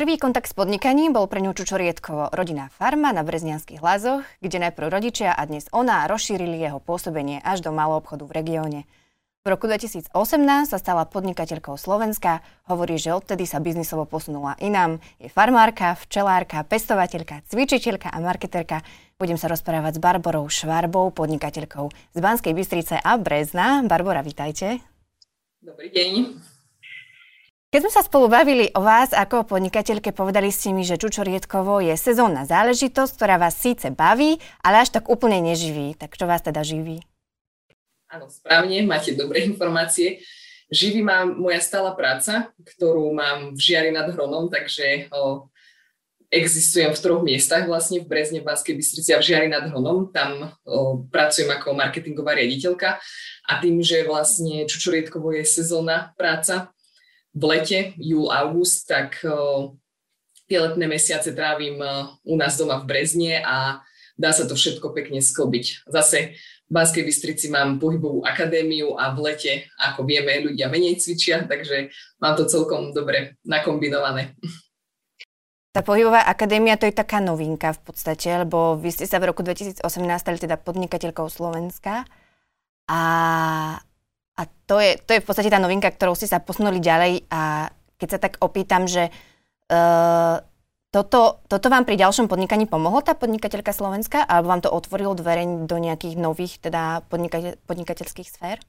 Prvý kontakt s podnikaním bol pre ňu Čučoriedkovo rodinná farma na Breznianských lázoch, kde najprv rodičia a dnes ona rozšírili jeho pôsobenie až do malého obchodu v regióne. V roku 2018 sa stala podnikateľkou Slovenska, hovorí, že odtedy sa biznisovo posunula inám. Je farmárka, včelárka, pestovateľka, cvičiteľka a marketerka. Budem sa rozprávať s Barborou Švarbou, podnikateľkou z Banskej Bystrice a Brezna. Barbora, vítajte. Dobrý deň. Keď sme sa spolu bavili o vás ako o podnikateľke, povedali ste mi, že Čučoriedkovo je sezónna záležitosť, ktorá vás síce baví, ale až tak úplne neživí. Tak čo vás teda živí? Áno, správne, máte dobré informácie. Živí ma moja stála práca, ktorú mám v Žiari nad Hronom, takže o, existujem v troch miestach, vlastne v Brezne, v Banskej Bystrici a v Žiari nad Hronom. Tam o, pracujem ako marketingová riaditeľka a tým, že vlastne Čučoriedkovo je sezónna práca, v lete, júl, august, tak tie letné mesiace trávim u nás doma v Brezne a dá sa to všetko pekne sklbiť. Zase v Banskej Bystrici mám pohybovú akadémiu a v lete, ako vieme, ľudia menej cvičia, takže mám to celkom dobre nakombinované. Tá pohybová akadémia to je taká novinka v podstate, lebo vy ste sa v roku 2018 stali teda podnikateľkou Slovenska. A a to je, to je v podstate tá novinka, ktorou ste sa posunuli ďalej. A keď sa tak opýtam, že uh, toto, toto vám pri ďalšom podnikaní pomohlo tá podnikateľka Slovenska? Alebo vám to otvorilo dvere do nejakých nových teda podnikateľ, podnikateľských sfér?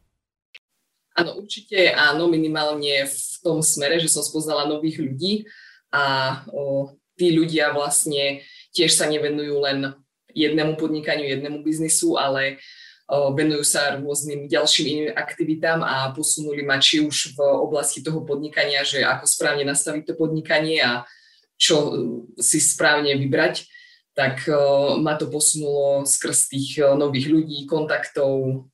Áno, určite áno, minimálne v tom smere, že som spoznala nových ľudí a o, tí ľudia vlastne tiež sa nevenujú len jednému podnikaniu, jednému biznisu, ale venujú sa rôznym ďalším iným aktivitám a posunuli ma či už v oblasti toho podnikania, že ako správne nastaviť to podnikanie a čo e, si správne vybrať, tak e, ma to posunulo skrz tých e, nových ľudí, kontaktov,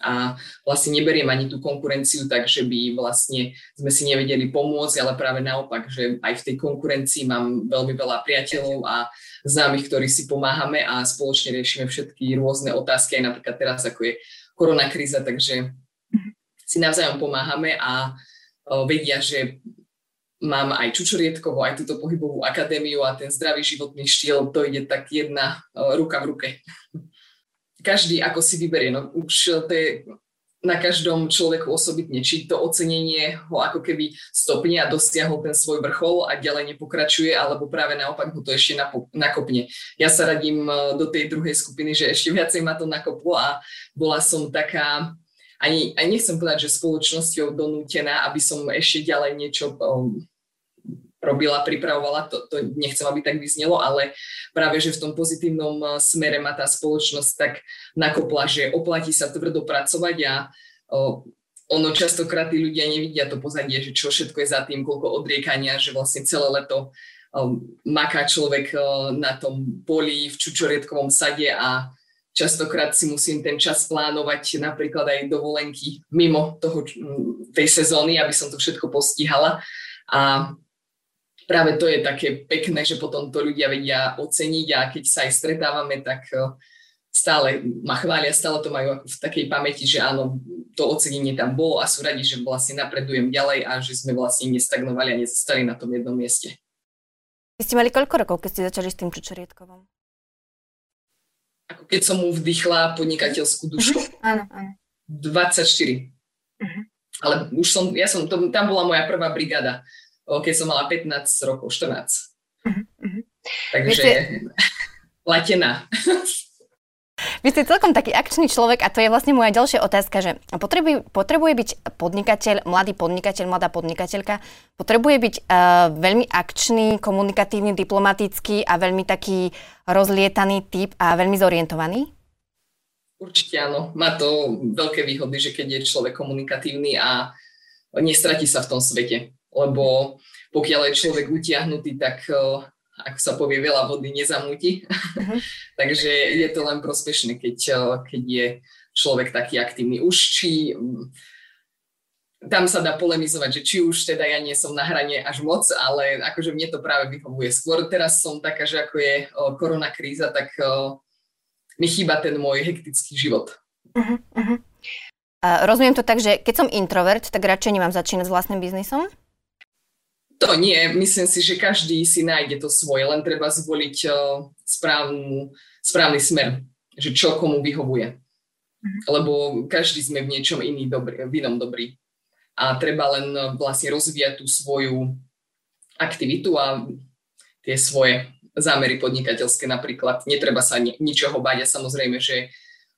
a vlastne neberiem ani tú konkurenciu tak, že by vlastne sme si nevedeli pomôcť, ale práve naopak, že aj v tej konkurencii mám veľmi veľa priateľov a známych, ktorí si pomáhame a spoločne riešime všetky rôzne otázky, aj napríklad teraz, ako je koronakríza, takže si navzájom pomáhame a vedia, že mám aj Čučoriedkovo, aj túto pohybovú akadémiu a ten zdravý životný štýl, to ide tak jedna ruka v ruke každý ako si vyberie. No už to je na každom človeku osobitne, či to ocenenie ho ako keby stopne a dosiahol ten svoj vrchol a ďalej nepokračuje, alebo práve naopak ho to ešte nakopne. Ja sa radím e, do tej druhej skupiny, že ešte viacej ma to nakoplo a bola som taká, ani, ani nechcem povedať, že spoločnosťou donútená, aby som ešte ďalej niečo um, robila, pripravovala, to, to nechcem, aby tak vyznelo, ale práve, že v tom pozitívnom eh, smere ma tá spoločnosť tak nakopla, že oplatí sa tvrdo pracovať a o, ono častokrát tí ľudia nevidia to pozadie, že čo všetko je za tým, koľko odriekania, že vlastne celé leto um, maká človek uh, na tom poli v čučoriedkovom sade a častokrát si musím ten čas plánovať napríklad aj dovolenky mimo toho, tej sezóny, aby som to všetko postihala. A práve to je také pekné, že potom to ľudia vedia oceniť a keď sa aj stretávame, tak eh, stále ma chvália, stále to majú v takej pamäti, že áno, to ocenenie tam bolo a sú radi, že vlastne napredujem ďalej a že sme vlastne nestagnovali a nezostali na tom jednom mieste. Vy ste mali koľko rokov, keď ste začali s tým Čučoriedkovom? Ako keď som mu vdychla podnikateľskú dušu. Uh-huh. Áno, áno. 24. Uh-huh. Ale už som, ja som, to, tam bola moja prvá brigáda keď som mala 15 rokov, 14. Uh-huh. Mhm, Takže Viete... latená. Vy ste celkom taký akčný človek a to je vlastne moja ďalšia otázka, že potrebuje, potrebuje byť podnikateľ, mladý podnikateľ, mladá podnikateľka, potrebuje byť uh, veľmi akčný, komunikatívny, diplomatický a veľmi taký rozlietaný typ a veľmi zorientovaný? Určite áno. Má to veľké výhody, že keď je človek komunikatívny a nestratí sa v tom svete lebo pokiaľ je človek utiahnutý, tak eh, ako sa povie, veľa vody nezamúti. Uh-huh. Takže je to len prospešné, keď, eh, keď je človek taký aktívny. Už či tam sa dá polemizovať, že či už teda ja nie som na hrane až moc, ale akože mne to práve vyhovuje. Skôr teraz som taká, že ako je eh, korona kríza, tak mi chýba ten môj hektický život. Uh-huh, uh-huh. A rozumiem to tak, že keď som introvert, tak radšej nemám začínať s vlastným biznisom? To nie, myslím si, že každý si nájde to svoje, len treba zvoliť uh, správnu, správny smer, že čo komu vyhovuje. Mhm. Lebo každý sme v niečom iný dobrý, v inom dobrý. A treba len uh, vlastne rozvíjať tú svoju aktivitu a tie svoje zámery podnikateľské napríklad. Netreba sa ni- ničoho báť a samozrejme, že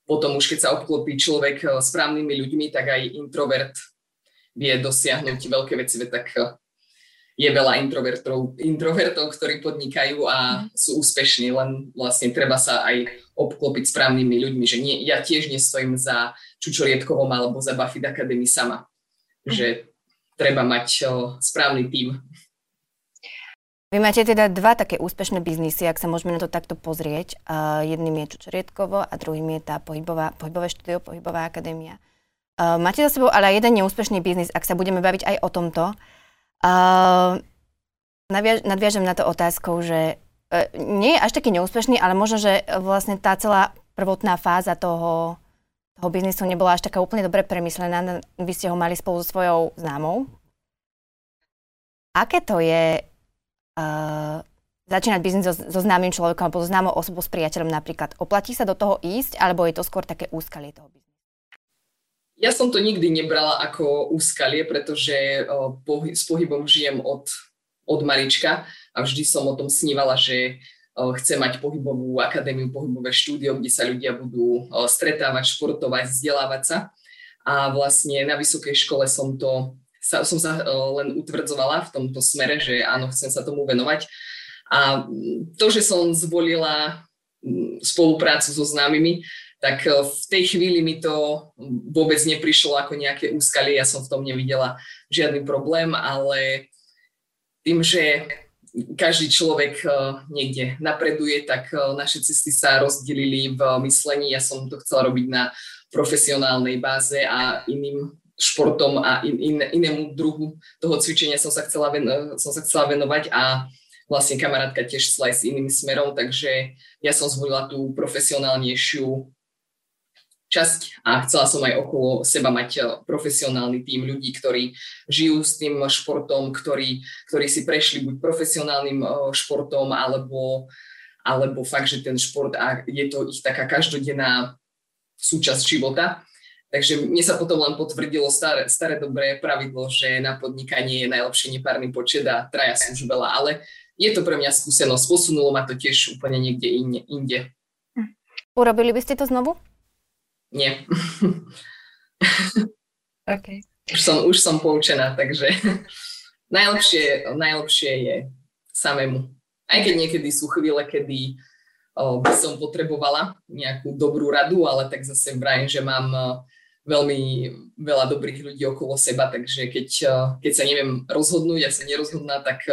potom už keď sa obklopí človek eh, správnymi ľuďmi, tak aj introvert vie dosiahnuť veľké veci, tak eh, je veľa introvertov, introvertov, ktorí podnikajú a mhm. sú úspešní, len vlastne treba sa aj obklopiť správnymi ľuďmi, že nie, ja tiež nestojím za Čučoriedkovom alebo za Buffett Academy sama, mm. že treba mať o, správny tím. Vy máte teda dva také úspešné biznisy, ak sa môžeme na to takto pozrieť. Uh, jedným je Čučoriedkovo a druhým je tá pohybová, pohybové štúdio, pohybová akadémia. Uh, máte za sebou ale jeden neúspešný biznis, ak sa budeme baviť aj o tomto. Uh, nadviaž, nadviažem na to otázkou, že uh, nie je až taký neúspešný, ale možno, že vlastne tá celá prvotná fáza toho, toho biznisu nebola až taká úplne dobre premyslená. Vy ste ho mali spolu so svojou známou. Aké to je uh, začínať biznis so, so známym človekom alebo so známou osobou, s priateľom napríklad. Oplatí sa do toho ísť, alebo je to skôr také úskalie toho biznisu? Ja som to nikdy nebrala ako úskalie, pretože s pohybom žijem od, od malička a vždy som o tom snívala, že chcem mať pohybovú akadémiu, pohybové štúdio, kde sa ľudia budú stretávať, športovať, vzdelávať sa. A vlastne na vysokej škole som to sa, som sa len utvrdzovala v tomto smere, že áno, chcem sa tomu venovať. A to, že som zvolila spoluprácu so známymi, tak e, v tej chvíli mi to vôbec neprišlo ako nejaké úskalie, ja som v tom nevidela žiadny problém, ale tým, že každý človek e, niekde napreduje, tak naše cesty sa rozdelili v myslení. Ja som to chcela robiť na profesionálnej báze a iným športom a in, in, inému druhu toho cvičenia som sa chcela, ven, som sa chcela venovať a vlastne kamarátka tiež šla aj s iným smerom, takže ja som zvolila tú profesionálnejšiu časť a chcela som aj okolo seba mať eh, profesionálny tým ľudí, ktorí žijú s tým športom, ktorí, ktorí si prešli buď profesionálnym eh, športom alebo, alebo fakt, že ten šport a je to ich taká každodenná súčasť života. Takže mne sa potom len potvrdilo staré, staré dobré pravidlo, že na podnikanie je najlepšie nepárny počet a traja sú už veľa, ale je to pre mňa skúsenosť. Posunulo ma to tiež úplne niekde inde. Hm. Urobili by ste to znovu? Nie. okay. už, som, už som poučená, takže najlepšie, najlepšie je samému. Aj keď niekedy sú chvíle, kedy o, by som potrebovala nejakú dobrú radu, ale tak zase vrajím, že mám veľmi veľa dobrých ľudí okolo seba, takže keď, keď sa neviem rozhodnúť, ja sa nerozhodná, tak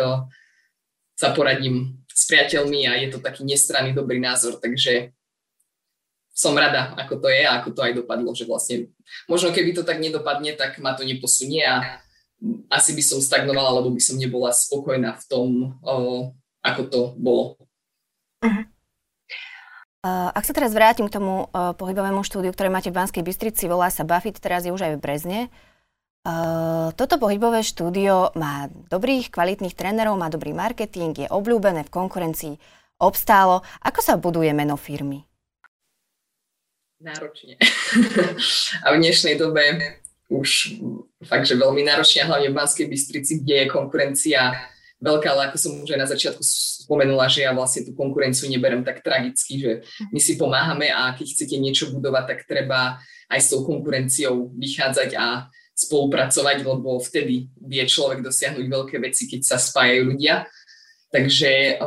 sa poradím s priateľmi a je to taký nestranný dobrý názor, takže som rada, ako to je a ako to aj dopadlo, že vlastne možno keby to tak nedopadne, tak ma to neposunie a asi by som stagnovala, lebo by som nebola spokojná v tom, o, ako to bolo. Uh-huh. Ak sa teraz vrátim k tomu uh, pohybovému štúdiu, ktoré máte v Banskej Bystrici, volá sa Buffett, teraz je už aj v Brezne. Uh, toto pohybové štúdio má dobrých, kvalitných trénerov, má dobrý marketing, je obľúbené v konkurencii, obstálo. Ako sa buduje meno firmy? Náročne. a v dnešnej dobe už fakt, že veľmi náročne, hlavne v Banskej Bystrici, kde je konkurencia veľká, ale ako som už aj na začiatku spomenula, že ja vlastne tú konkurenciu neberem tak tragicky, že my si pomáhame a keď chcete niečo budovať, tak treba aj s tou konkurenciou vychádzať a spolupracovať, lebo vtedy vie človek dosiahnuť veľké veci, keď sa spájajú ľudia. Takže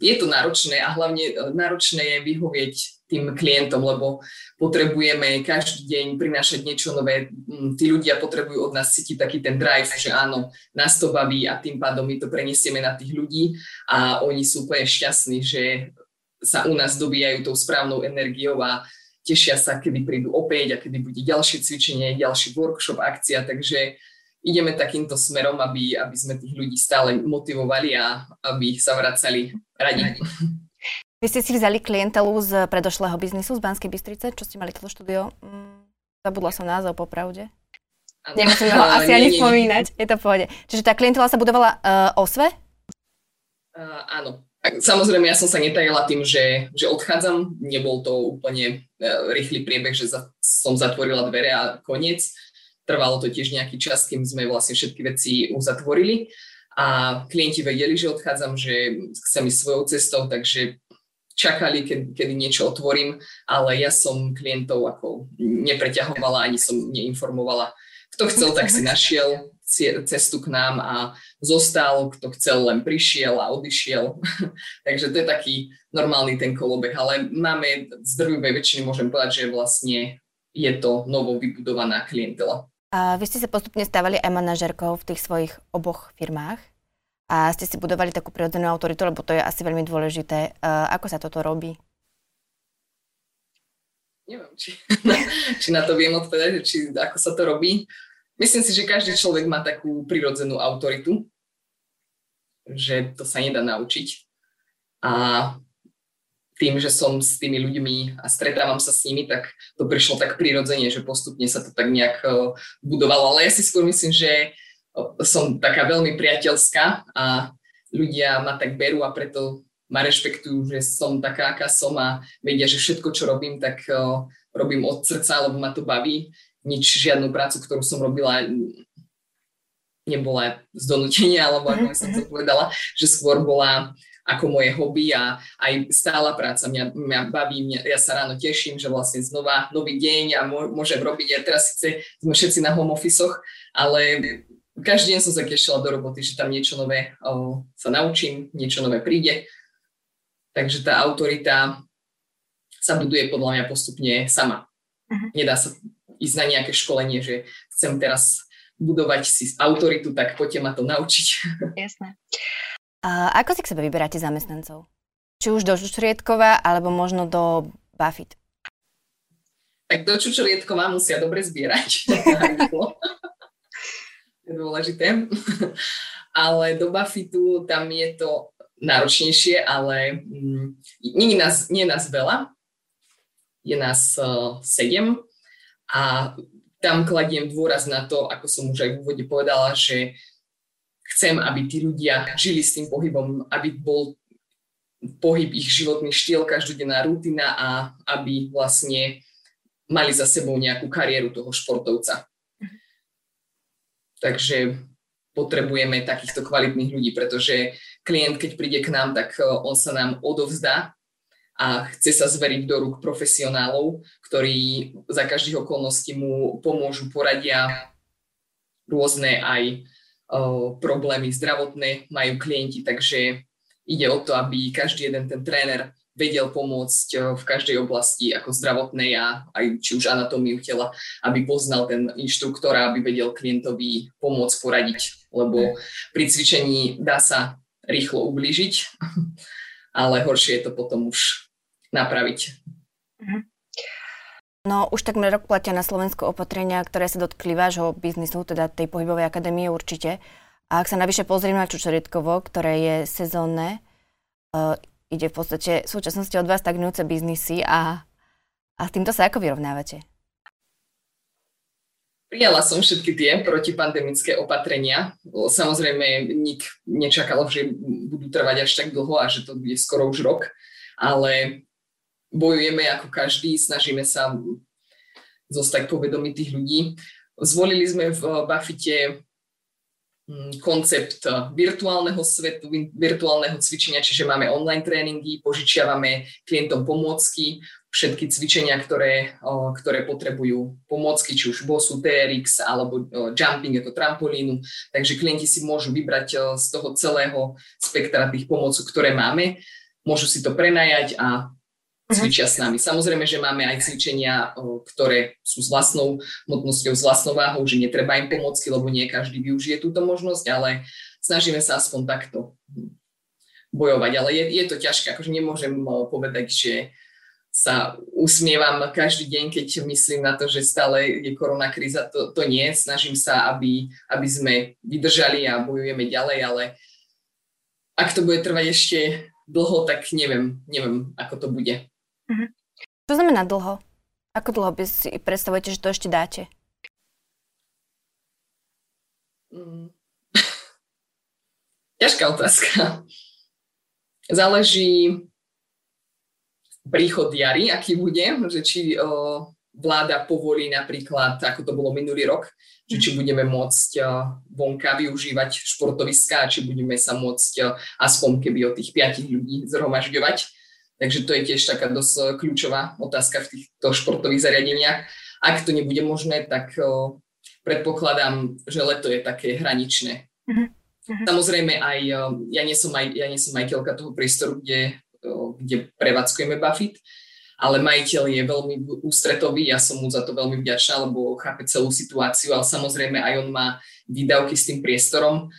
je to náročné a hlavne náročné je vyhovieť tým klientom, lebo potrebujeme každý deň prinášať niečo nové. Mm, tí ľudia potrebujú od nás cítiť taký ten drive, že áno, nás to baví a tým pádom my to prenesieme na tých ľudí a oni sú úplne šťastní, že sa u nás dobíjajú tou správnou energiou a tešia sa, kedy prídu opäť a kedy bude ďalšie cvičenie, ďalší workshop, akcia, takže ideme takýmto smerom, aby, aby sme tých ľudí stále motivovali a aby sa vracali radi. Vy ste si vzali klientelu z predošlého biznisu z Banskej Bystrice, čo ste mali toto štúdio mm, Zabudla som názov popravde. Nemusím ho asi nie, ani nie, spomínať, nie. je to v pohode. Čiže tá klientela sa budovala uh, osve? Uh, áno. Samozrejme, ja som sa netajila tým, že, že odchádzam. Nebol to úplne uh, rýchly priebeh, že za, som zatvorila dvere a koniec. Trvalo to tiež nejaký čas, kým sme vlastne všetky veci uzatvorili. A klienti vedeli, že odchádzam, že chcem ísť svojou cestou, takže čakali, keď, kedy niečo otvorím, ale ja som klientov ako nepreťahovala, ani som neinformovala. Kto chcel, tak si našiel cestu k nám a zostal, kto chcel, len prišiel a odišiel. Takže to je taký normálny ten kolobeh, ale máme z drvivej väčšiny, môžem povedať, že vlastne je to novo vybudovaná klientela. A vy ste sa postupne stávali aj manažerkou v tých svojich oboch firmách a ste si budovali takú prirodzenú autoritu, lebo to je asi veľmi dôležité. Ako sa toto robí? Neviem, či, či na to viem odpovedať, či ako sa to robí. Myslím si, že každý človek má takú prirodzenú autoritu, že to sa nedá naučiť. A tým, že som s tými ľuďmi a stretávam sa s nimi, tak to prišlo tak prirodzene, že postupne sa to tak nejak eh, budovalo. Ale ja si skôr myslím, že som taká veľmi priateľská a ľudia ma tak berú a preto ma rešpektujú, že som taká, aká som a vedia, že všetko, čo robím, tak uh, robím od srdca, lebo ma to baví. Nič, žiadnu prácu, ktorú som robila, nebola z donútenia, alebo ako som to povedala, že skôr bola ako moje hobby a aj stála práca. Mňa, mňa baví, mňa, ja sa ráno teším, že vlastne znova nový deň a môžem robiť, a teraz síce sme všetci na home office ale každý deň som sa tešila do roboty, že tam niečo nové o, sa naučím, niečo nové príde. Takže tá autorita sa buduje podľa mňa postupne sama. Uh-huh. Nedá sa ísť na nejaké školenie, že chcem teraz budovať si autoritu, tak poďte ma to naučiť. Jasné. A ako si k sebe vyberáte zamestnancov? Či už do Čučrietkova, alebo možno do Buffett? Tak do Čučrietkova musia dobre zbierať. dôležité. ale do Buffetu tam je to náročnejšie, ale mm, nie, je nás, nie je nás veľa, je nás uh, sedem a tam kladiem dôraz na to, ako som už aj v úvode povedala, že chcem, aby tí ľudia žili s tým pohybom, aby bol pohyb ich životný štýl, každodenná rutina a aby vlastne mali za sebou nejakú kariéru toho športovca. Takže potrebujeme takýchto kvalitných ľudí, pretože klient, keď príde k nám, tak e, on sa nám odovzdá a chce sa zveriť do rúk profesionálov, ktorí za každých okolností mu pomôžu, poradia rôzne aj uh, problémy zdravotné majú klienti, takže ide o to, aby každý jeden ten tréner vedel pomôcť eh, v každej oblasti ako zdravotnej a aj či už anatómiu tela, aby poznal ten inštruktor a aby vedel klientovi pomôcť poradiť, lebo pri cvičení dá sa rýchlo ublížiť, ale horšie je to potom už napraviť. Mhm. No už takmer rok platia na Slovensku opatrenia, ktoré sa dotkli vášho biznisu, teda tej pohybovej akadémie určite. A ak sa navyše pozrieme na Čučoritkovo, ktoré je sezónne, eh, ide v podstate v súčasnosti od vás stagnujúce biznisy a, a s týmto sa ako vyrovnávate? Prijala som všetky tie protipandemické opatrenia. Samozrejme, nik nečakal, že budú trvať až tak dlho a že to bude skoro už rok, ale bojujeme ako každý, snažíme sa zostať povedomí tých ľudí. Zvolili sme v Buffite Mm, koncept eh, virtuálneho svetu, virtuálneho cvičenia, čiže máme online tréningy, požičiavame klientom pomôcky, všetky cvičenia, ktoré, eh, ktoré potrebujú pomôcky, či už bosu, TRX alebo eh, jumping ako trampolínu. Takže klienti si môžu vybrať z toho celého spektra tých pomôcok, ktoré máme. Môžu si to prenajať a. cvičia s nami. Samozrejme, že máme aj cvičenia, ktoré sú s vlastnou hmotnosťou, s vlastnou váhou, že netreba im pomôcky, lebo nie každý využije túto možnosť, ale snažíme sa aspoň takto bojovať. Ale je, je to ťažké, akože nemôžem povedať, že sa usmievam každý deň, keď myslím na to, že stále je korona kríza, to, to nie. Snažím sa, aby, aby sme vydržali a bojujeme ďalej, ale ak to bude trvať ešte dlho, tak neviem, neviem, ako to bude. Uh-huh. Čo znamená dlho? Ako dlho by si predstavujete, že to ešte dáte? Mm. Ťažká otázka. Záleží príchod jary, aký bude, že či o, vláda povolí napríklad, ako to bolo minulý rok, že či budeme môcť o, vonka využívať športoviská, či budeme sa môcť o, aspoň keby od tých piatich ľudí zhromažďovať. Takže to je tiež taká dosť kľúčová otázka v týchto športových zariadeniach. Ak to nebude možné, tak o, predpokladám, že leto je také hraničné. Uh-huh. Samozrejme aj, ja nie som, aj, ja nie som majiteľka toho priestoru, kde, kde prevádzkujeme Buffett, ale majiteľ je veľmi ústretový, ja som mu za to veľmi vďačná, lebo chápe celú situáciu, ale samozrejme aj on má výdavky s tým priestorom.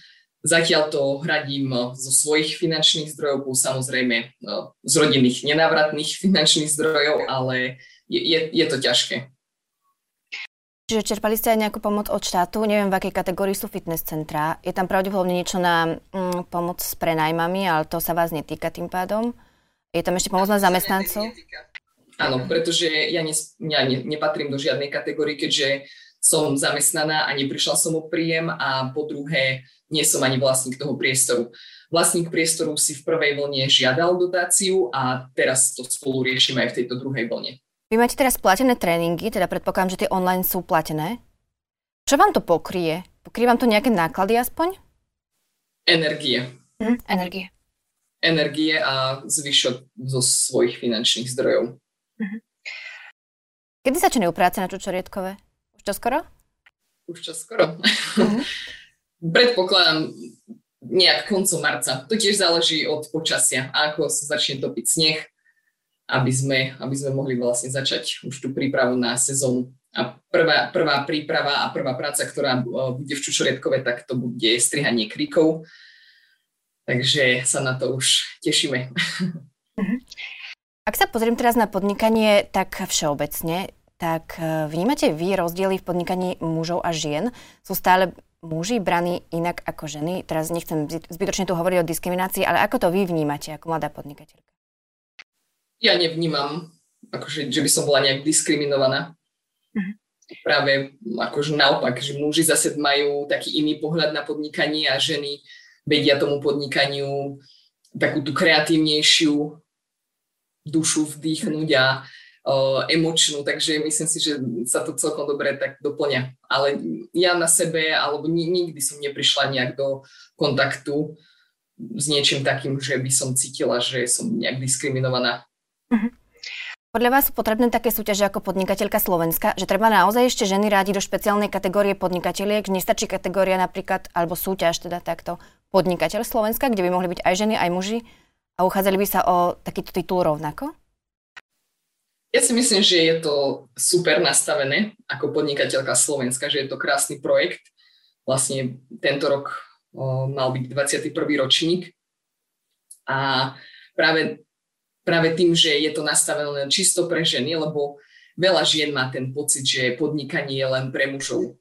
Zatiaľ to hradím zo svojich finančných zdrojov, samozrejme z rodinných nenávratných finančných zdrojov, ale je, je, je to ťažké. Čiže čerpali ste aj nejakú pomoc od štátu? Neviem, v akej kategórii sú fitness centrá. Je tam pravdepodobne niečo na mm, pomoc s prenajmami, ale to sa vás netýka tým pádom. Je tam ešte pomoc na zamestnancov? Áno, pretože ja, ne, ja ne, nepatrím do žiadnej kategórie, keďže som zamestnaná a neprišla som o príjem a po druhé nie som ani vlastník toho priestoru. Vlastník priestoru si v prvej vlne žiadal dotáciu a teraz to spolu riešime aj v tejto druhej vlne. Vy máte teraz platené tréningy, teda predpokladám, že tie online sú platené. Čo vám to pokrie? Pokrie vám to nejaké náklady aspoň? Energie. Hm, energie. Energie a zvyšok zo svojich finančných zdrojov. Mhm. Kedy začínajú práce na Čučorietkové? Už to skoro? Už čo skoro. Mhm. Predpokladám nejak koncom marca. To tiež záleží od počasia. Ako sa začne topiť sneh, aby sme, aby sme mohli vlastne začať už tú prípravu na sezónu. A prvá, prvá príprava a prvá práca, ktorá e, bude v Čučorietkove, tak to bude strihanie kríkov. Takže sa na to už tešíme. Mhm. Ak sa pozriem teraz na podnikanie tak všeobecne, tak e, vnímate vy rozdiely v podnikaní mužov a žien? Sú stále muži braní inak ako ženy? Teraz nechcem zbytočne tu hovoriť o diskriminácii, ale ako to vy vnímate ako mladá podnikateľka? ja nevnímam, akože, že by som bola nejak diskriminovaná. Uh-huh. Práve akože naopak, že muži zase majú taký iný pohľad na podnikanie a ženy vedia tomu podnikaniu takú tú kreatívnejšiu dušu vdýchnuť a emočnú, takže myslím si, že sa to celkom dobre tak doplňa. Ale ja na sebe, alebo nikdy som neprišla nejak do kontaktu s niečím takým, že by som cítila, že som nejak diskriminovaná. Uh-huh. Podľa vás sú potrebné také súťaže ako podnikateľka Slovenska, že treba naozaj ešte ženy rádi do špeciálnej kategórie podnikateľiek, že nestačí kategória napríklad, alebo súťaž teda takto, podnikateľ Slovenska, kde by mohli byť aj ženy, aj muži a uchádzali by sa o takýto titul rovnako? Ja si myslím, že je to super nastavené ako podnikateľka Slovenska, že je to krásny projekt. Vlastne tento rok o, mal byť 21. ročník a práve práve tým, že je to nastavené čisto pre ženy, lebo veľa žien má ten pocit, že podnikanie je len pre mužov.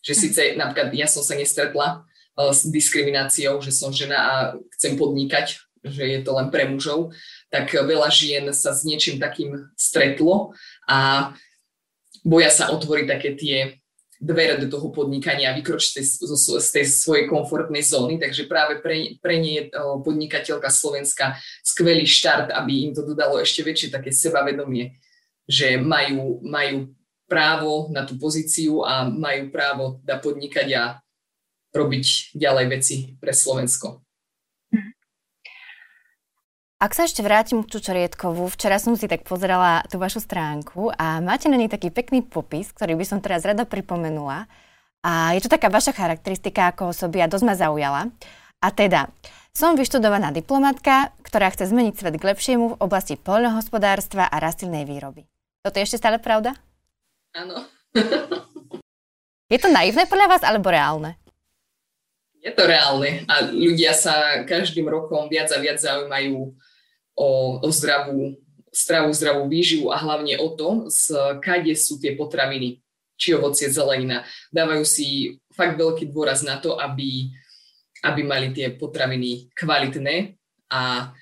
Že síce napríklad ja som sa nestretla s diskrimináciou, že som žena a chcem podnikať, že je to len pre mužov, tak veľa žien sa s niečím takým stretlo a boja sa otvoriť také tie dvere do toho podnikania a vykročiť z tej svojej komfortnej zóny. Takže práve pre, pre nie je podnikateľka Slovenska skvelý štart, aby im to dodalo ešte väčšie také sebavedomie, že majú, majú právo na tú pozíciu a majú právo da podnikať a robiť ďalej veci pre Slovensko. Ak sa ešte vrátim k Čučoriedkovu, včera som si tak pozerala tú vašu stránku a máte na nej taký pekný popis, ktorý by som teraz rada pripomenula. A je to taká vaša charakteristika ako osoby a dosť ma zaujala. A teda, som vyštudovaná diplomatka, ktorá chce zmeniť svet k lepšiemu v oblasti poľnohospodárstva a rastlnej výroby. Toto je ešte stále pravda? Áno. je to naivné podľa vás alebo reálne? Je to reálne a ľudia sa každým rokom viac a viac zaujímajú o, o zdravú, stravú, zdravú výživu a hlavne o to, z kade sú tie potraviny, či ovocie, zelenina. Dávajú si fakt veľký dôraz na to, aby, aby mali tie potraviny kvalitné a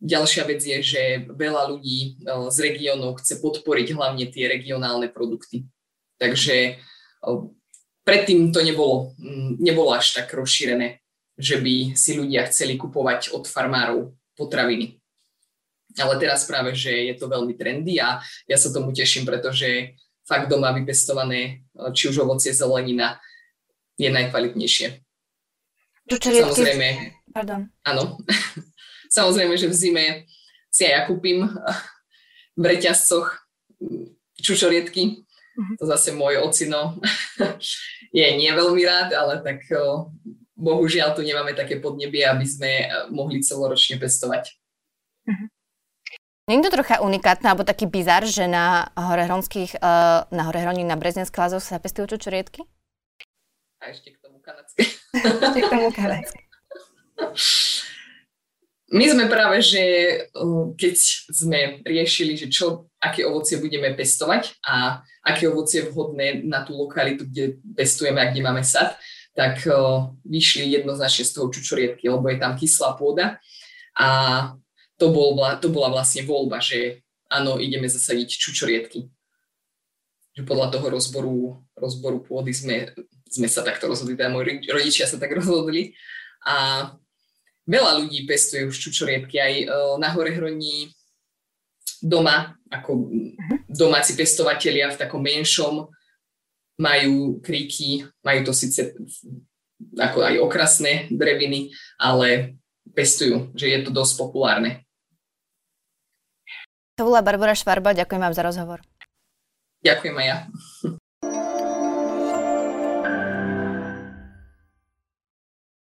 ďalšia vec je, že veľa ľudí z regiónov chce podporiť hlavne tie regionálne produkty. Takže predtým to nebolo, nebolo až tak rozšírené, že by si ľudia chceli kupovať od farmárov potraviny. Ale teraz práve, že je to veľmi trendy a ja sa tomu teším, pretože fakt doma vypestované, či už ovocie, zelenina, je najkvalitnejšie. Samozrejme, Pardon. áno. Samozrejme, že v zime si aj ja kúpim v reťazcoch čučoriedky. Uh-huh. To zase môj ocino je nie veľmi rád, ale tak o, bohužiaľ tu nemáme také podnebie, aby sme mohli celoročne pestovať. Uh-huh. Nie je to trocha unikátne, alebo taký bizar, že na horehronských, e, na horehroní na Brezenských lázoch sa pestujú čučoriedky? A ešte k tomu kanadské. ešte k tomu kanadské. My sme práve, že keď sme riešili, že čo, aké ovocie budeme pestovať a aké ovocie je vhodné na tú lokalitu, kde pestujeme a kde máme sad, tak vyšli jednoznačne z toho čučoriedky, lebo je tam kyslá pôda a to, bol, to bola vlastne voľba, že áno, ideme zasadiť čučoriedky. Že podľa toho rozboru, rozboru pôdy sme, sme sa takto rozhodli, teda moji rodičia sa tak rozhodli. A veľa ľudí pestuje už čučoriedky aj e, na Horehroní doma, ako mhm. domáci pestovatelia v takom menšom majú kríky, majú to síce ako aj okrasné dreviny, ale pestujú, že je to dosť populárne. To bola Barbara Švarba, ďakujem vám za rozhovor. Ďakujem aj ja.